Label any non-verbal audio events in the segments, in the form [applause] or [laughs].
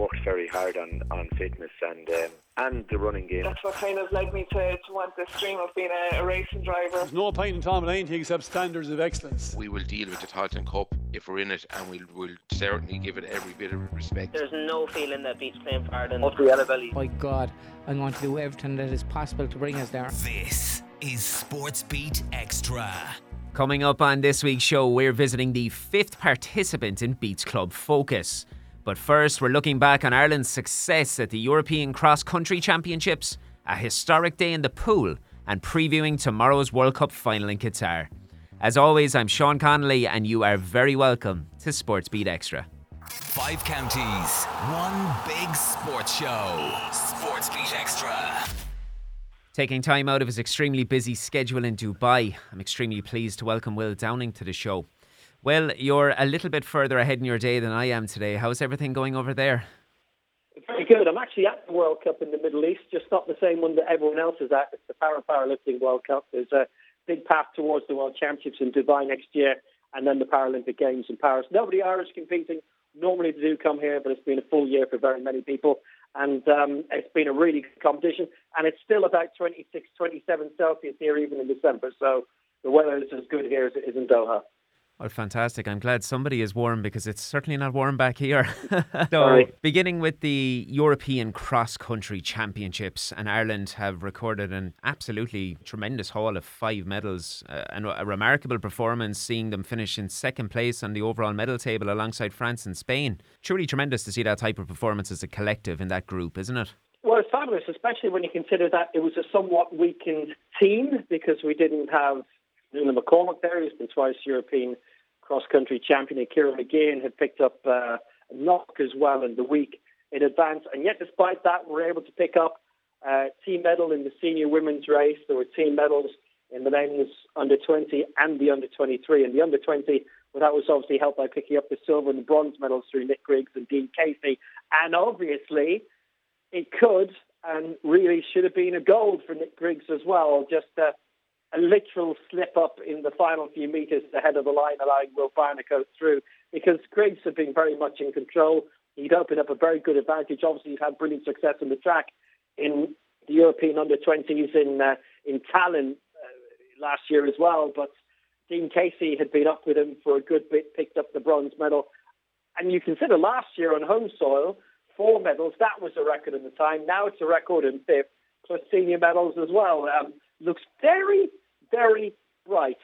worked very hard on, on fitness and um, and the running game. That's what kind of led me to, to want this dream of being a, a racing driver. There's no point in talking about anything except standards of excellence. We will deal with the Tailteann Cup if we're in it, and we'll, we'll certainly give it every bit of respect. There's no feeling that beats playing for Ireland. Up the yellow belly. By God, I'm going to do everything that is possible to bring us there. This is Sports Beat Extra. Coming up on this week's show, we're visiting the fifth participant in Beats Club Focus. But first, we're looking back on Ireland's success at the European Cross Country Championships, a historic day in the pool, and previewing tomorrow's World Cup final in Qatar. As always, I'm Sean Connolly, and you are very welcome to Sports Beat Extra. Five counties, one big sports show. Sports Beat Extra. Taking time out of his extremely busy schedule in Dubai, I'm extremely pleased to welcome Will Downing to the show. Well, you're a little bit further ahead in your day than I am today. How's everything going over there? Very good. I'm actually at the World Cup in the Middle East, just not the same one that everyone else is at. It's the Para Powerlifting World Cup. There's a big path towards the World Championships in Dubai next year, and then the Paralympic Games in Paris. Nobody Irish competing. Normally they do come here, but it's been a full year for very many people. And um, it's been a really good competition. And it's still about 26, 27 Celsius here, even in December. So the weather is as good here as it is in Doha. Well, fantastic. I'm glad somebody is warm because it's certainly not warm back here. [laughs] so, beginning with the European Cross Country Championships, and Ireland have recorded an absolutely tremendous haul of five medals uh, and a remarkable performance, seeing them finish in second place on the overall medal table alongside France and Spain. Truly tremendous to see that type of performance as a collective in that group, isn't it? Well, it's fabulous, especially when you consider that it was a somewhat weakened team because we didn't have Nuala McCormick there, who's been twice European cross country champion, and Ciara Mageean had picked up uh, a knock as well in the week in advance. And yet, despite that, we were able to pick up uh, team medal in the senior women's race. There were team medals in the men's under 20 and the under 23. And the under 20, well, that was obviously helped by picking up the silver and the bronze medals through Nick Griggs and Dean Casey. And obviously, it could and really should have been a gold for Nick Griggs as well. Just uh, a literal slip up in the final few metres ahead of the line, allowing Will Barnicoat through because Griggs had been very much in control. He'd opened up a very good advantage. Obviously, he'd had brilliant success on the track in the European under 20s in uh, in Tallinn uh, last year as well. But Dean Casey had been up with him for a good bit, picked up the bronze medal. And you consider last year on home soil, four medals, that was a record in the time. Now it's a record in fifth, plus senior medals as well. Um, looks very, very bright.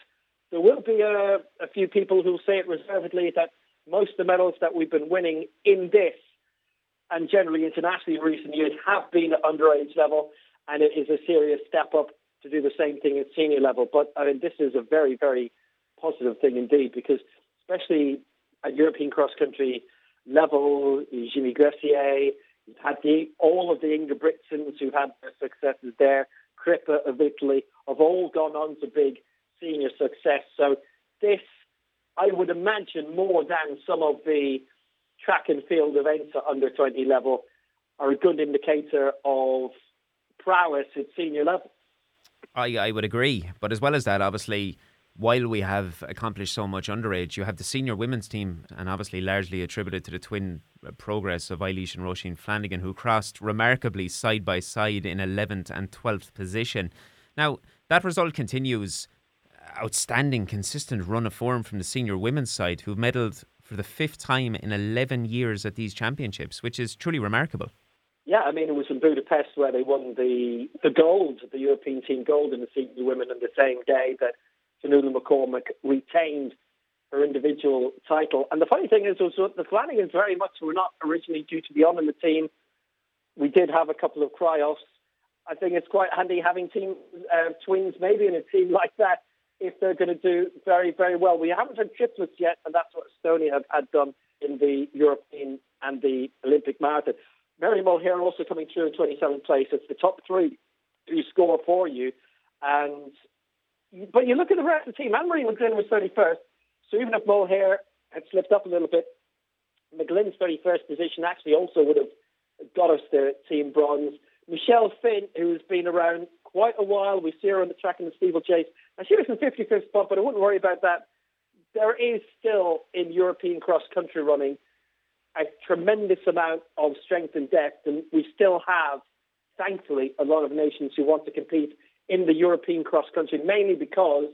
There will be a, a few people who will say it reservedly that most of the medals that we've been winning in this and generally internationally in recent years have been at underage level, and it is a serious step up to do the same thing at senior level. But I mean, this is a very, very positive thing indeed, because especially at European cross country level, Jimmy Gressier, had the, all of the Ingebrigtsens who had their successes there. Crippa of Italy have all gone on to big senior success. So this, I would imagine, more than some of the track and field events at under 20 level, are a good indicator of prowess at senior level. I, I would agree. But as well as that, obviously, while we have accomplished so much underage, you have the senior women's team, and obviously largely attributed to the twin uh, progress of Eilish and Roisin Flanagan, who crossed remarkably side by side in 11th and 12th position. Now, that result continues. Outstanding, consistent run of form from the senior women's side, who've medalled for the fifth time in 11 years at these championships, which is truly remarkable. Yeah, I mean, it was in Budapest where they won the, the gold, the European team gold in the senior women on the same day that Fionnuala McCormick retained her individual title. And the funny thing is, was the Flanagans very much were not originally due to be on in the team. We did have a couple of cry-offs. I think it's quite handy having team uh, twins maybe in a team [laughs] like that if they're going to do very, very well. We haven't had triplets yet, and that's what Estonia have had done in the European and the Olympic marathon. Mary Mulhare also coming through in 27th place. It's the top three who score for you. And but you look at the rest of the team. Anne Marie McGlynn was 31st. So even if Mulhare had slipped up a little bit, McGlynn's 31st position actually also would have got us the team bronze. Michelle Finn, who's been around quite a while, we see her on the track in the steeplechase. And she was in 55th spot, but I wouldn't worry about that. There is still in European cross country running a tremendous amount of strength and depth, and we still have, thankfully, a lot of nations who want to compete in the European cross country, mainly because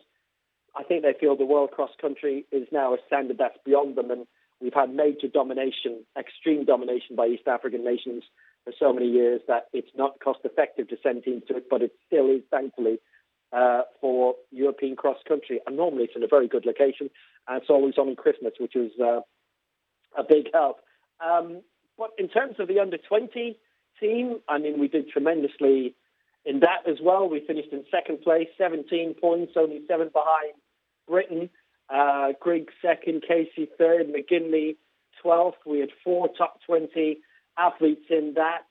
I think they feel the world cross country is now a standard that's beyond them, and we've had major domination, extreme domination by East African nations for so many years that it's not cost effective to send teams to it, but it still is, thankfully, uh, for European cross country. And normally it's in a very good location, and it's always on in Christmas, which is uh, a big help. Um, but in terms of the under 20 team, I mean, we did tremendously in that as well. We finished in second place, 17 points, only seven behind Britain. Uh, Grigg second, Casey third, McGinley 12th. We had four top 20 athletes in that.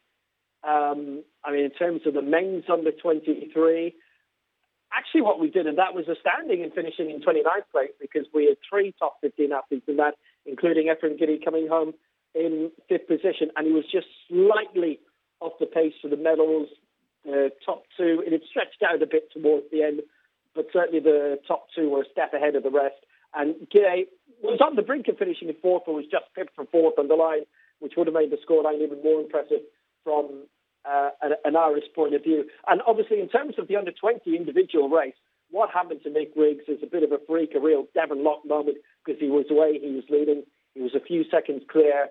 Um, I mean, in terms of the men's under 23, actually what we did, and that was astounding in finishing in 29th place because we had three top 15 athletes in that, including Efrem Gidey coming home in fifth position, and he was just slightly off the pace for the medals. The top two, and it stretched out a bit towards the end, but certainly the top two were a step ahead of the rest. And Gidey was on the brink of finishing in fourth, but was just pipped from fourth on the line, which would have made the scoreline even more impressive from uh, an, an, Irish point of view. And obviously, in terms of the under 20 individual race, what happened to Nick Griggs is a bit of a freak, a real Devon Loch moment because he was away, he was leading, he was a few seconds clear.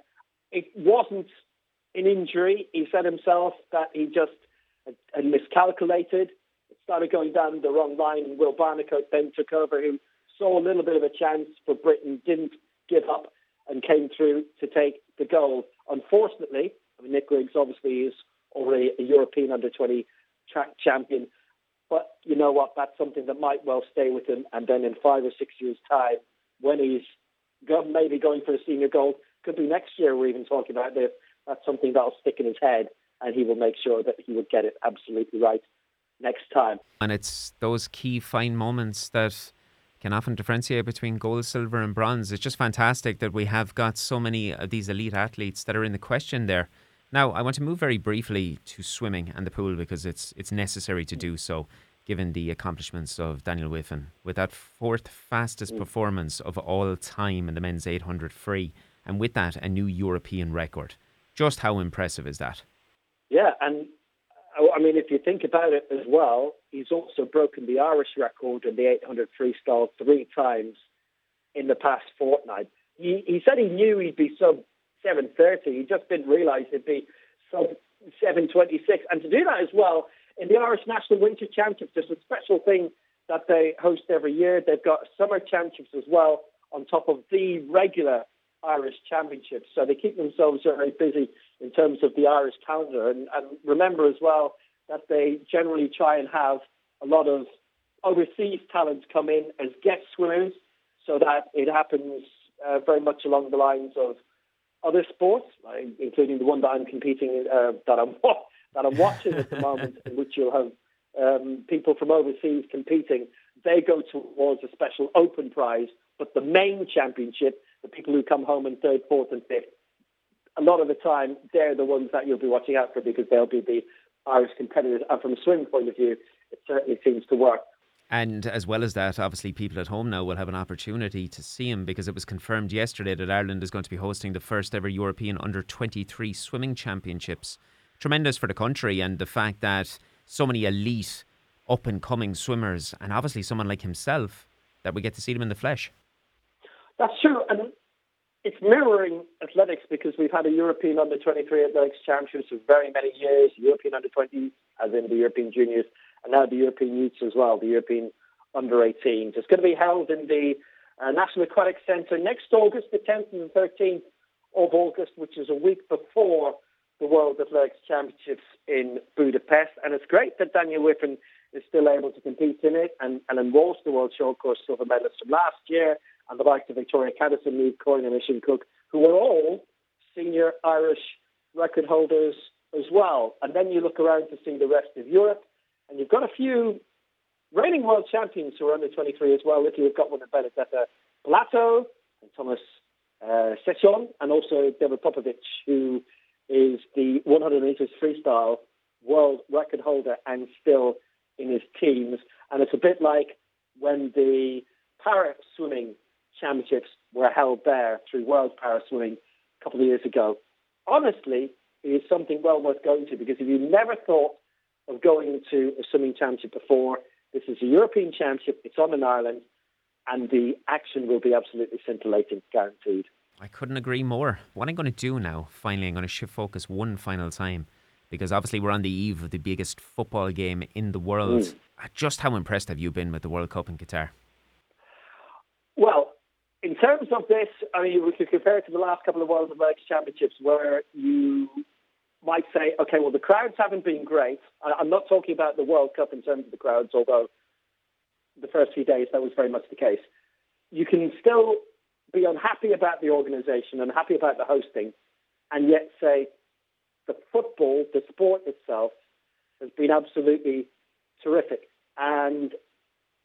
It wasn't an injury. He said himself that he just had miscalculated. Started going down the wrong line, and Will Barnicoat then took over, who saw a little bit of a chance for Britain, didn't give up, and came through to take the gold. Unfortunately, I mean, Nick Griggs obviously is already a European under 20 track champion. But you know what? That's something that might well stay with him. And then in five or six years' time, when he's maybe going for a senior gold, could be next year we're even talking about this. That's something that'll stick in his head, and he will make sure that he will get it absolutely right next time. And it's those key fine moments that can often differentiate between gold, silver, and bronze. It's just fantastic that we have got so many of these elite athletes that are in the question there. Now, I want to move very briefly to swimming and the pool because it's it's necessary to do so, given the accomplishments of Daniel Wiffen with that fourth fastest mm. performance of all time in the men's 800 free, and with that a new European record. Just how impressive is that? Yeah, and oh, I mean, if you think about it as well, he's also broken the Irish record in the 800 freestyle three times in the past fortnight. He, he said he knew he'd be sub 7.30. He just didn't realise it'd be sub 7.26. And to do that as well, in the Irish National Winter Championships, there's a special thing that they host every year. They've got summer championships as well on top of the regular Irish championships. So they keep themselves very busy in terms of the Irish calendar. And, and remember as well that they generally try and have a lot of overseas talents come in as guest swimmers so that it happens uh, very much along the lines of other sports, including the one that I'm competing uh, that I'm that I'm watching at the moment, in which you'll have um, people from overseas competing. They go towards a special open prize, but the main championship, the people who come home in third, fourth, and fifth, a lot of the time they're the ones that you'll be watching out for because they'll be the Irish competitors. And from a swim point of view, it certainly seems to work. And as well as that, obviously, people at home now will have an opportunity to see him because it was confirmed yesterday that Ireland is going to be hosting the first ever European under 23 swimming championships. Tremendous for the country, and the fact that so many elite, up and coming swimmers, and obviously someone like himself, that we get to see them in the flesh. That's true. And it's mirroring athletics because we've had a European under 23 athletics championships for very many years, European under 20s, as in the European juniors and now the European Youths as well, the European Under 18s. It's going to be held in the uh, National Aquatic Centre next August, the 10th and the 13th of August, which is a week before the World Athletics Championships in Budapest. And it's great that Daniel Wiffen is still able to compete in it and, and enrolls the World Short Course silver medalists from last year and the likes of Victoria Catterson, Niamh Corrin and Oisin Cook, who were all senior Irish record holders as well. And then you look around to see the rest of Europe. And you've got a few reigning world champions who are under 23 as well. Italy have got one of Benedetta Pilato and Thomas uh, Ceccon, and also David Popovici, who is the 100 meters freestyle world record holder and still in his teens. And it's a bit like when the para swimming championships were held there through World Para Swimming a couple of years ago. Honestly, it is something well worth going to because if you never thought of going to a swimming championship before, this is a European championship. It's on in Ireland, and the action will be absolutely scintillating, guaranteed. I couldn't agree more. What I'm going to do now, finally, I'm going to shift focus one final time because obviously we're on the eve of the biggest football game in the world. Mm. Just how impressed have you been with the World Cup in Qatar? In terms of this, I mean, we could compare it to the last couple of World Athletics Championships where you might say, okay, well, the crowds haven't been great. I'm not talking about the World Cup in terms of the crowds, although the first few days that was very much the case. You can still be unhappy about the organisation, unhappy about the hosting, and yet say the football, the sport itself, has been absolutely terrific. And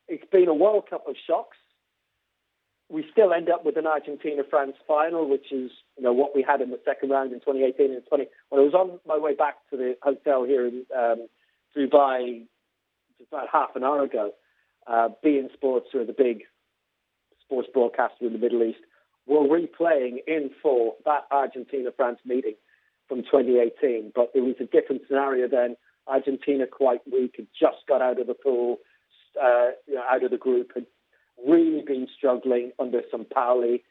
it's been a World Cup of shocks. We still end up with an Argentina-France final, which is you know what we had in the second round in 2018 and 20. When I was on my way back to the hotel here in um, Dubai just about half an hour ago, uh, beIN Sports, who are the big sports broadcaster in the Middle East, were replaying in full that Argentina-France meeting from 2018. But it was a different scenario then. Argentina quite weak, had just got out of the pool, uh, you know, out of the group, had really been struggling under some Sampaoli.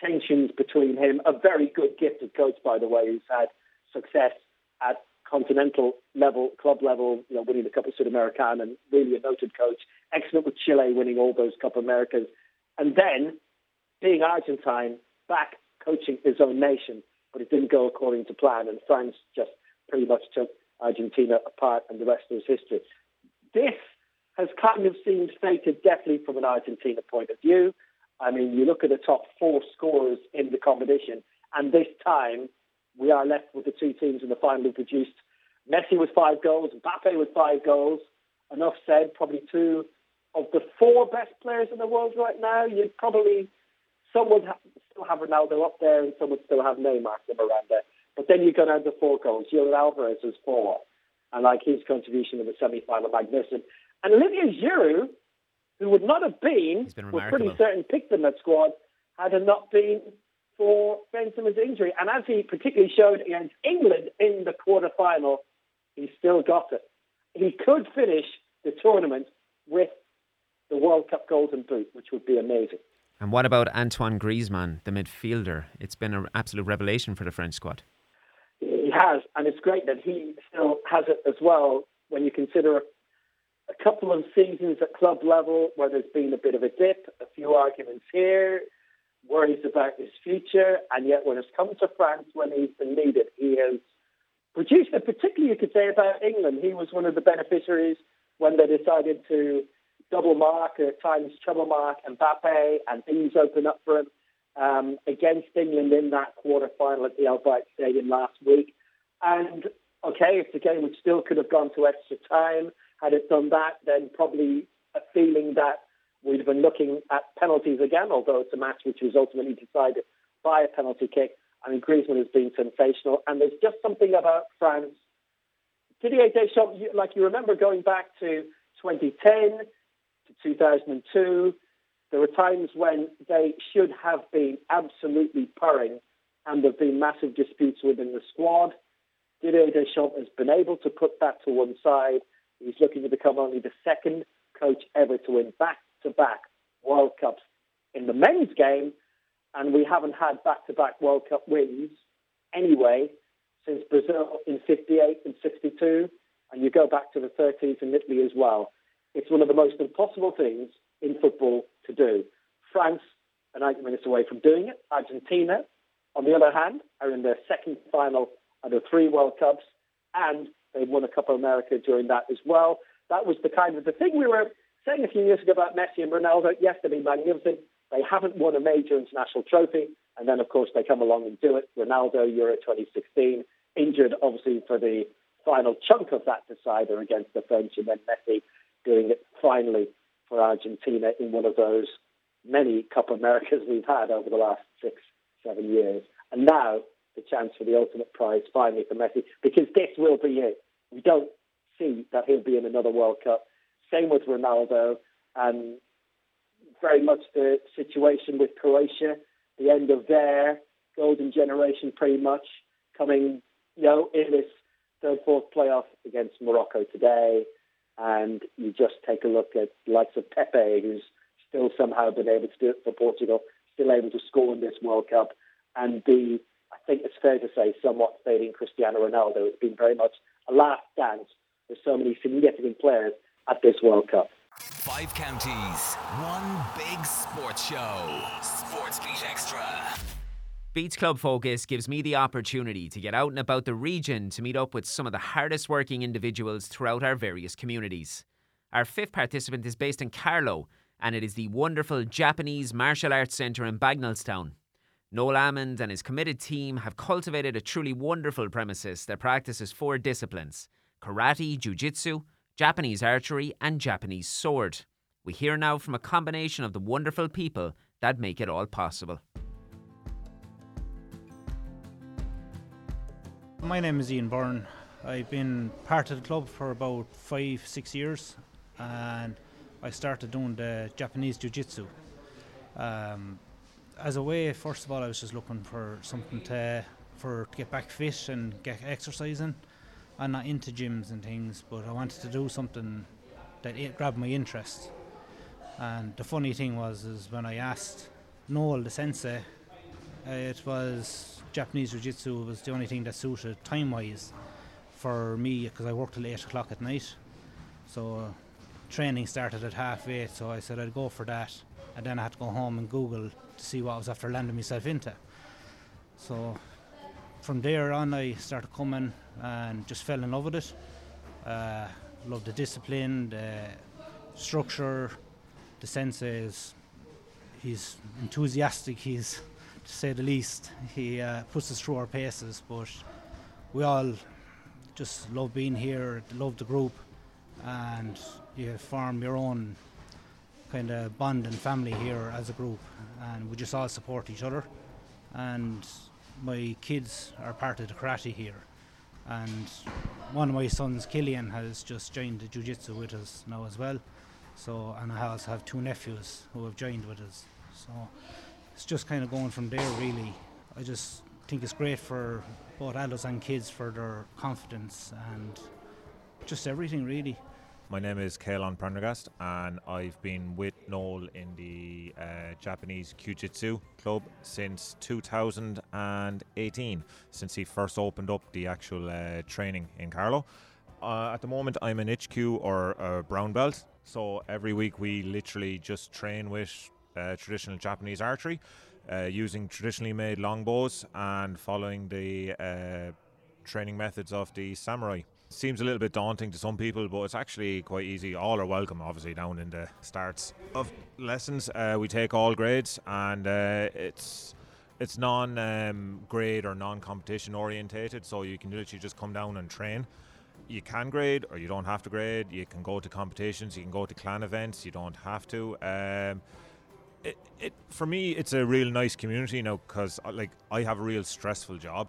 Tensions between him, a very good gifted coach, by the way, who's had success at continental level, club level, you know, winning the Cup of Sudamericana and really a noted coach. Excellent with Chile, winning all those Cup Americas. And then being Argentine, back coaching his own nation, but it didn't go according to plan, and France just pretty much took Argentina apart, and the rest is history. This has kind of seemed fated definitely from an Argentina point of view. I mean, you look at the top four scorers in the competition, and this time we are left with the two teams in the final who produced Messi with five goals, Mbappe with five goals. Enough said, probably two of the four best players in the world right now. You'd probably, some would still have Ronaldo up there, and some would still have Neymar around there. But then you go down to four goals. Julian Alvarez was four. And like his contribution in the semi final, magnificent. And Olivier Giroud, who would not have been, been we're pretty certain picked in that squad, had it not been for Ben Benzema's injury. And as he particularly showed against England in the quarter final, he still got it. He could finish the tournament with the World Cup Golden Boot, which would be amazing. And what about Antoine Griezmann, the midfielder? It's been an absolute revelation for the French squad. He has, and it's great that he still has it as well when you consider a couple of seasons at club level where there's been a bit of a dip, a few arguments here, worries about his future, and yet when it's come to France, when he's been needed, he has produced it. Particularly, you could say about England, he was one of the beneficiaries when they decided to double mark at times treble mark Mbappe, and things open up for him um, against England in that quarter final at the Al Bayt Stadium last week. And okay, it's a game which still could have gone to extra time. Had it done that, then probably a feeling that we'd have been looking at penalties again, although it's a match which was ultimately decided by a penalty kick. I mean, Griezmann has been sensational, and there's just something about France. Didier Deschamps, like you remember going back to 2010 to 2002, there were times when they should have been absolutely purring, and there have been massive disputes within the squad. Didier Deschamps has been able to put that to one side. He's looking to become only the second coach ever to win back-to-back World Cups in the men's game, and we haven't had back-to-back World Cup wins anyway since Brazil in 58 and 62, and you go back to the 30s in Italy as well. It's one of the most impossible things in football to do. France are 90 minutes away from doing it. Argentina, on the other hand, are in their second final out of three World Cups, and they've won a Cup of America during that as well. That was the kind of the thing we were saying a few years ago about Messi and Ronaldo. Yes, they've been magnificent. They haven't won a major international trophy, and then of course they come along and do it. Ronaldo, Euro 2016, injured obviously for the final chunk of that decider against the French, and then Messi doing it finally for Argentina in one of those many Cup Americas we've had over the last six, seven years. And now the chance for the ultimate prize finally for Messi, because this will be it. We don't see that he'll be in another World Cup. Same with Ronaldo, and very much the situation with Croatia, the end of their golden generation pretty much coming, you know, in this third, fourth playoff against Morocco today. And you just take a look at the likes of Pepe, who's still somehow been able to do it for Portugal, still able to score in this World Cup, and the, I think it's fair to say, somewhat fading Cristiano Ronaldo. It's been very much a last dance for so many significant players at this World Cup. Five counties, one big sports show. Sports Beat Extra. Beats Club Focus gives me the opportunity to get out and about the region to meet up with some of the hardest working individuals throughout our various communities. Our fifth participant is based in Carlow, and it is the wonderful Japanese Martial Arts Centre in Bagenalstown. Noel Almond and his committed team have cultivated a truly wonderful premises that practices four disciplines karate, jiu jitsu, Japanese archery, and Japanese sword. We hear now from a combination of the wonderful people that make it all possible. My name is Ian Byrne. I've been part of the club for about five, six years, and I started doing the Japanese Jiu Jitsu. Um, as a way, first of all, I was just looking for something to for to get back fit and get exercising. I'm not into gyms and things, but I wanted to do something that it grabbed my interest. And the funny thing was, is when I asked Noel, the sensei, uh, it was Japanese Jiu-Jitsu was the only thing that suited time-wise for me because I worked till eight o'clock at night. So training started at half eight, so I said I'd go for that, and then I had to go home and Google to see what I was after landing myself into. So from there on, I started coming and just fell in love with it. Uh, loved the discipline, the structure. The sensei is he's enthusiastic. He's to say the least. He uh, puts us through our paces, but we all just love being here, love the group, and you form your own kind of bond and family here as a group, and we just all support each other. And my kids are part of the karate here, and one of my sons, Killian, has just joined the jiu-jitsu with us now as well. So, and I also have two nephews who have joined with us. So, it's just kind of going from there, really. I just think it's great for both adults and kids for their confidence and just everything, really. My name is Kaelan Prendergast, and I've been with Noel in the uh, Japanese Jiu-Jitsu club since 2018, since he first opened up the actual uh, training in Carlow. Uh, at the moment, I'm an HQ or a brown belt, so every week we literally just train with uh, traditional Japanese archery, uh, using traditionally made longbows and following the uh, training methods of the samurai. Seems a little bit daunting to some people, but it's actually quite easy. All are welcome, obviously, down in the starts of lessons. Uh, we take all grades, and uh, it's it's non-grade or non-competition orientated, so you can literally just come down and train. You can grade, or you don't have to grade. You can go to competitions. You can go to clan events. You don't have to. Um, it, it for me, it's a real nice community now because like I have a real stressful job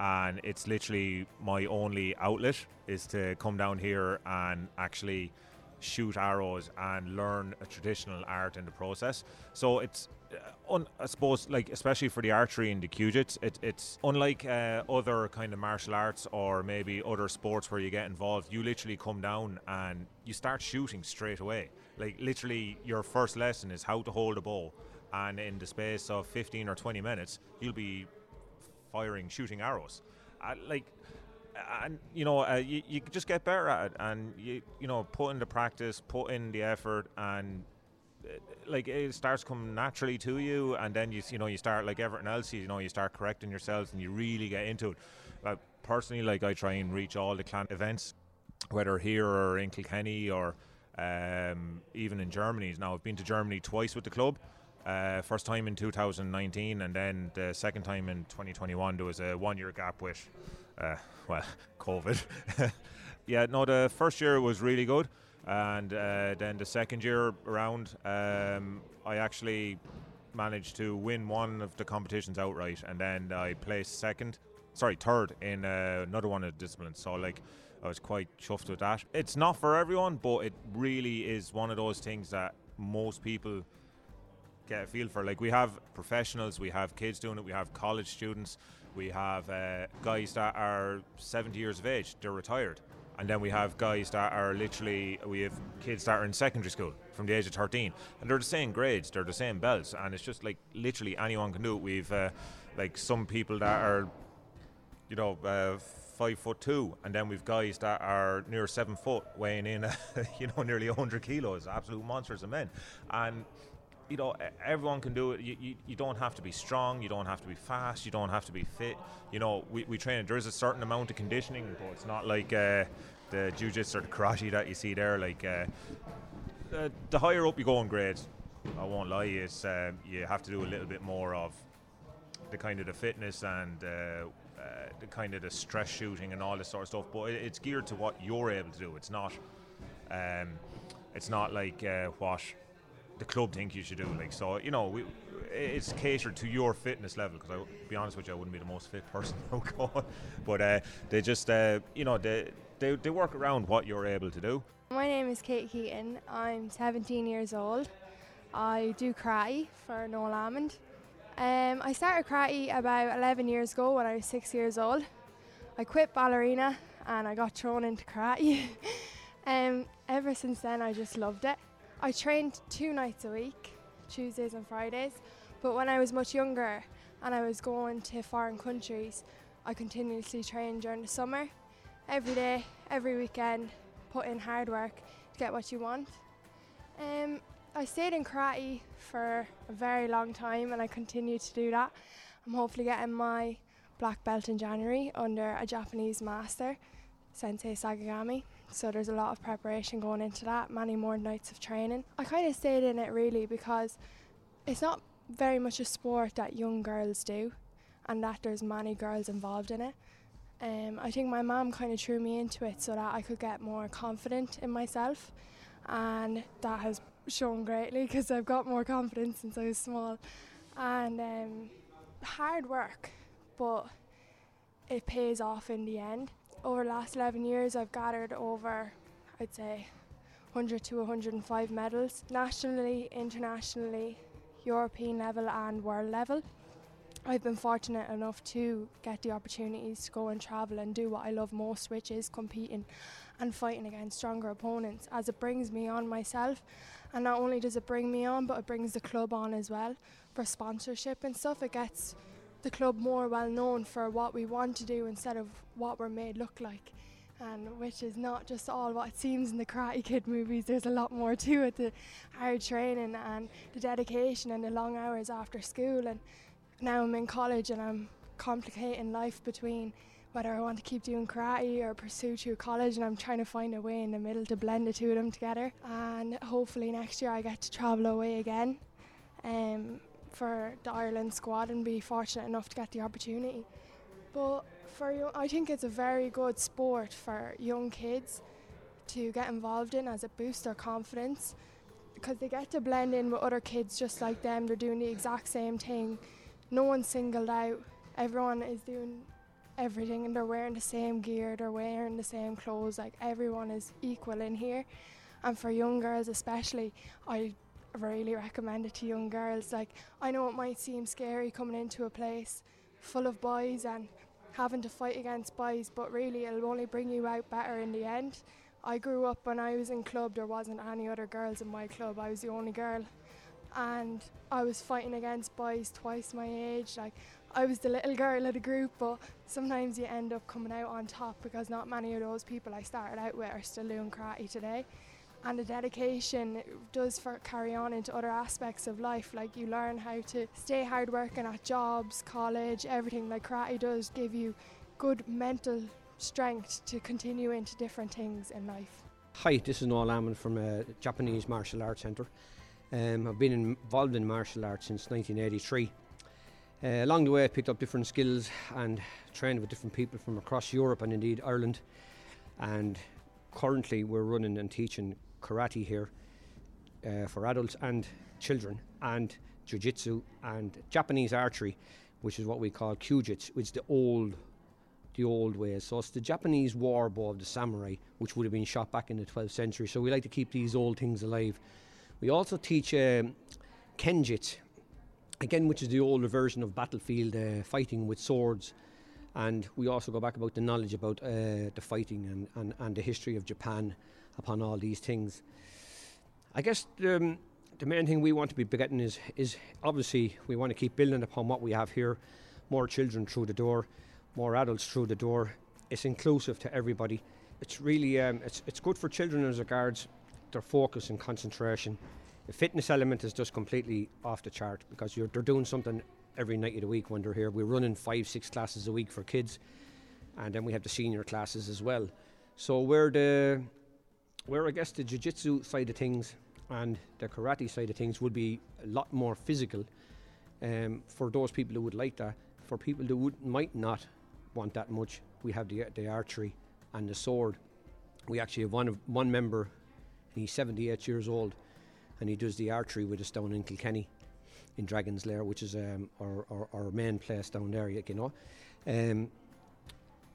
and it's literally my only outlet is to come down here and actually shoot arrows and learn a traditional art in the process. So it's, uh, un, I suppose, like especially for the archery and the Kyujits, it, it's unlike uh, other kind of martial arts or maybe other sports where you get involved. You literally come down and you start shooting straight away. Like literally, your first lesson is how to hold a bow, and in the space of 15 or 20 minutes, you'll be firing, shooting arrows. Uh, like, and you know, uh, you, you just get better at it, and you you know, put in the practice, put in the effort, and uh, like it starts coming naturally to you, and then you you know you start like everything else, you know, you start correcting yourselves, and you really get into it. Like personally, like I try and reach all the clan events, whether here or in Kilkenny or um, even in Germany. Now I've been to Germany twice with the club. Uh, first time in 2019, and then the second time in 2021. There was a one-year gap with, uh, [laughs] well, COVID. [laughs] yeah, no, the first year was really good, and uh, then the second year around, um, I actually managed to win one of the competitions outright, and then I placed second, sorry, third in uh, another one of the disciplines. So like. I was quite chuffed with that. It's not for everyone, but it really is one of those things that most people get a feel for. Like we have professionals, we have kids doing it, we have college students, we have uh, guys that are 70 years of age, they're retired. And then we have guys that are literally, we have kids that are in secondary school from the age of 13. And they're the same grades, they're the same belts. And it's just like literally anyone can do it. We've uh, like some people that are, you know, uh, five foot two. And then we've guys that are near seven foot, weighing in, [laughs] you know, nearly 100 kilos, absolute monsters of men. And you know, everyone can do it. You, you, you, don't have to be strong. You don't have to be fast. You don't have to be fit. You know, we, we train. There is a certain amount of conditioning, but it's not like uh, the jiu-jitsu or the karate that you see there. Like uh, the, the, higher up you go in grades, I won't lie, is uh, you have to do a little bit more of the kind of the fitness and uh, uh, the kind of the stress shooting and all this sort of stuff. But it, it's geared to what you're able to do. It's not. Um, it's not like uh, what the club think you should do. Like so, you know, we, it's catered to your fitness level. Because I, be honest with you, I wouldn't be the most fit person [laughs] going. But uh, they just, uh, you know, they, they they work around what you're able to do. My name is Kate Keaton. I'm 17 years old. I do karate for Noel Almond. Um, I started karate about 11 years ago when I was six years old. I quit ballerina and I got thrown into karate. [laughs] um, ever since then, I just loved it. I trained two nights a week, Tuesdays and Fridays, but when I was much younger and I was going to foreign countries, I continuously trained during the summer, every day, every weekend, put in hard work to get what you want. Um, I stayed in karate for a very long time and I continue to do that. I'm hopefully getting my black belt in January under a Japanese master, Sensei Sakigami. So there's a lot of preparation going into that, many more nights of training. I kind of stayed in it really because it's not very much a sport that young girls do and that there's many girls involved in it. Um, I think my mom kind of threw me into it so that I could get more confident in myself, and that has shown greatly [laughs] because I've got more confidence since I was small. And um, hard work, but it pays off in the end over the last 11 years, I've gathered over, I'd say, 100 to 105 medals, nationally, internationally, European level, and world level. I've been fortunate enough to get the opportunities to go and travel and do what I love most, which is competing and fighting against stronger opponents, as it brings me on myself. And not only does it bring me on, but it brings the club on as well for sponsorship and stuff. It gets the club more well known for what we want to do instead of what we're made look like. And which is not just all what it seems in the Karate Kid movies. There's a lot more to it: the hard training and the dedication and the long hours after school. And now I'm in college and I'm complicating life between whether I want to keep doing karate or pursue through college, and I'm trying to find a way in the middle to blend the two of them together. And hopefully next year I get to travel away again. Um, for the Ireland squad and be fortunate enough to get the opportunity. But for young, I think it's a very good sport for young kids to get involved in as it boosts their confidence because they get to blend in with other kids just like them. They're doing the exact same thing. No one's singled out. Everyone is doing everything and they're wearing the same gear, they're wearing the same clothes. Like everyone is equal in here. And for young girls especially, I really recommend it to young girls. Like, I know it might seem scary coming into a place full of boys and having to fight against boys, but really it'll only bring you out better in the end. I grew up when I was in club, there wasn't any other girls in my club, I was the only girl. And I was fighting against boys twice my age. Like, I was the little girl of the group, but sometimes you end up coming out on top because not many of those people I started out with are still doing karate today and the dedication does for carry on into other aspects of life. Like you learn how to stay hard working at jobs, college, everything. Like karate does give you good mental strength to continue into different things in life. Hi, this is Noel Almond from uh, Japanese Martial Arts Centre. Um, I've been involved in martial arts since 1983. Uh, along the way, I picked up different skills and trained with different people from across Europe and indeed Ireland. And currently, we're running and teaching karate here uh, for adults and children, and jiu-jitsu and Japanese archery, which is what we call kyujitsu, which is the old, the old ways. So it's the Japanese war bow of the samurai, which would have been shot back in the 12th century. So we like to keep these old things alive. We also teach um, Kenjit, again, which is the older version of battlefield uh, fighting with swords. And we also go back about the knowledge about uh, the fighting and, and, and the history of Japan upon all these things. I guess um, the main thing we want to be getting is, is obviously we want to keep building upon what we have here. More children through the door, more adults through the door. It's inclusive to everybody. It's really um, it's, it's good for children as regards their focus and concentration. The fitness element is just completely off the chart because you're, they're doing something every night of the week when they're here. We're running five, six classes a week for kids, and then we have the senior classes as well. So we're the, where I guess the jiu-jitsu side of things and the karate side of things would be a lot more physical um, for those people who would like that. For people who would, might not want that much, we have the, the archery and the sword. We actually have one of one member, he's 78 years old, and he does the archery with us down in Kilkenny in Dragon's Lair, which is um, our, our, our, main place down there, you know. Um,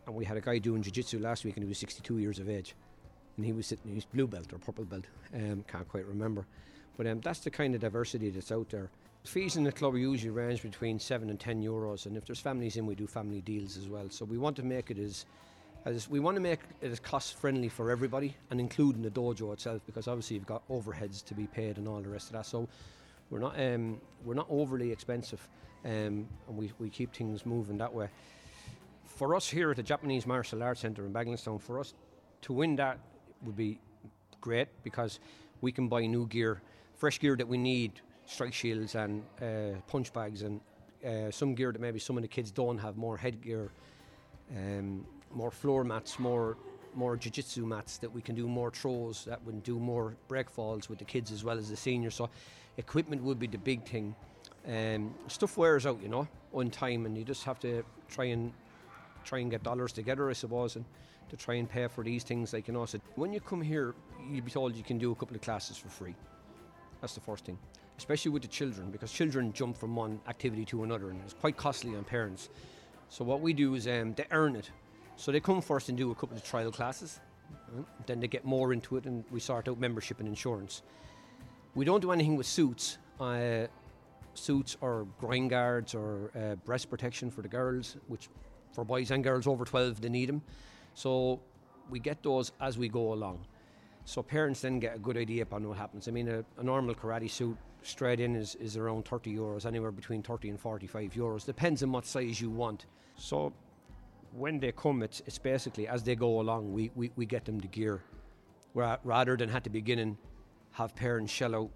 and we had a guy doing jiu-jitsu last week and he was 62 years of age. And he was sitting, he's blue belt or purple belt, um, can't quite remember. But um, that's the kind of diversity that's out there. Fees in the club usually range between 7 and 10 euros, and if there's families in, we do family deals as well. So we want to make it as as we want to make it as cost friendly for everybody and including the dojo itself because obviously you've got overheads to be paid and all the rest of that so we're not um, we're not overly expensive, um, and we, we keep things moving that way. For us here at the Japanese Martial Arts Centre in Bagenalstown, for us to win that would be great because we can buy new gear, fresh gear that we need, strike shields and uh, punch bags, and uh, some gear that maybe some of the kids don't have, more headgear, um, more floor mats, more more jiu-jitsu mats that we can do more throws that would do more break falls with the kids as well as the seniors so equipment would be the big thing. Um, stuff wears out, you know, on time, and you just have to try and try and get dollars together, I suppose, and to try and pay for these things. Like you know, so when you come here, you'll be told you can do a couple of classes for free. That's the first thing, especially with the children, because children jump from one activity to another, and it's quite costly on parents. So what we do is um, they earn it. So they come first and do a couple of trial classes, then they get more into it, and we sort out membership and insurance. We don't do anything with suits. Uh, suits or groin guards or uh, breast protection for the girls, which for boys and girls over 12 they need them. So we get those as we go along. So parents then get a good idea upon what happens. I mean, a, a normal karate suit straight in is, is around 30 euros, anywhere between 30 and 45 euros. Depends on what size you want. So when they come, it's, it's basically as they go along, we, we, we get them the gear. Rather than at the beginning have parents shell out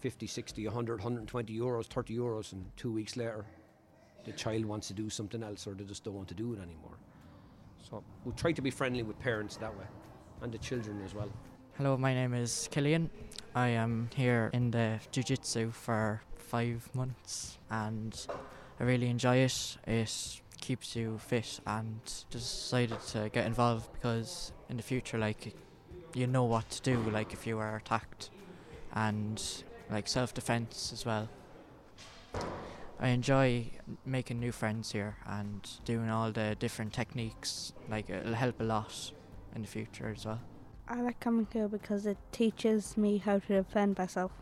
50, 60, 100, 120 euros, 30 euros, and two weeks later, the child wants to do something else or they just don't want to do it anymore. So we try to be friendly with parents that way and the children as well. Hello, my name is Killian. I am here in the Jiu Jitsu for five months and I really enjoy it. It keeps you fit and decided to get involved because in the future, like, you know what to do, like if you are attacked, and like self defense as well. I enjoy making new friends here and doing all the different techniques. Like it'll help a lot in the future as well. I like coming here because it teaches me how to defend myself.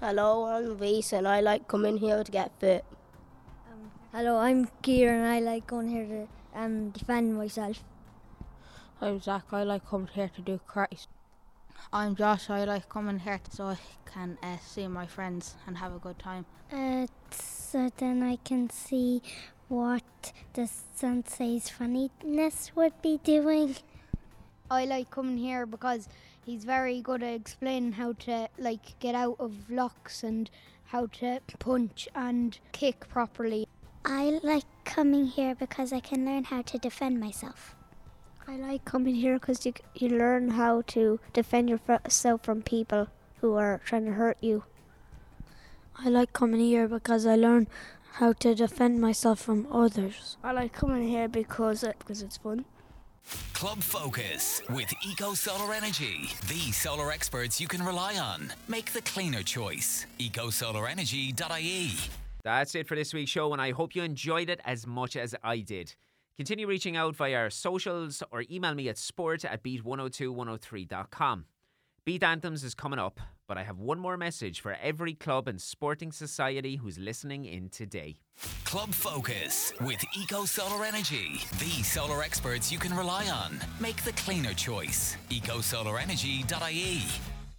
Hello, I'm Reese and I like coming here to get fit. Um, hello, I'm Kier and I like going here to um, defend myself. I'm Zach. I like coming here to do karate. I'm Josh. I like coming here so I can uh, see my friends and have a good time. Uh, so then I can see what the sensei's funniness would be doing. I like coming here because he's very good at explaining how to like get out of locks and how to punch and kick properly. I like coming here because I can learn how to defend myself. I like coming here because you, you learn how to defend yourself from people who are trying to hurt you. I like coming here because I learn how to defend myself from others. I like coming here because it, because it's fun. Club Focus with Eco Solar Energy, the solar experts you can rely on. Make the cleaner choice. EcoSolarEnergy.ie. That's it for this week's show, and I hope you enjoyed it as much as I did. Continue reaching out via our socials or email me at sport at beat102103.com. Beat Anthems is coming up, but but I have one more message for every club and sporting society who's listening in today. Club Focus with Eco Solar Energy. The solar experts you can rely on. Make the cleaner choice. EcoSolarEnergy.ie.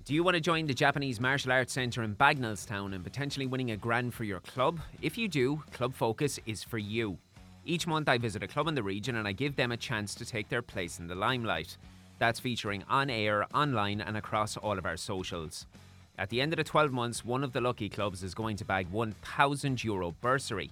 Do you want to join the Japanese Martial Arts Centre in Bagenalstown and potentially winning a grand for your club? If you do, Club Focus is for you. Each month I visit a club in the region and I give them a chance to take their place in the limelight. That's featuring on air, online, and across all of our socials. At the end of the 12 months, one of the lucky clubs is going to bag €1,000 Euro bursary.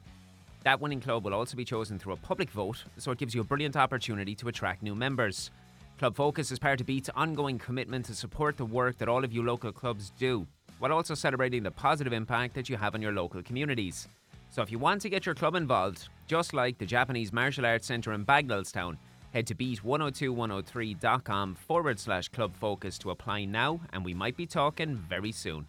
That winning club will also be chosen through a public vote, so it gives you a brilliant opportunity to attract new members. Club Focus is part of Beat's ongoing commitment to support the work that all of you local clubs do, while also celebrating the positive impact that you have on your local communities. So if you want to get your club involved, just like the Japanese Martial Arts Centre in Bagenalstown, head to beat102103.com forward slash club focus to apply now, and we might be talking very soon.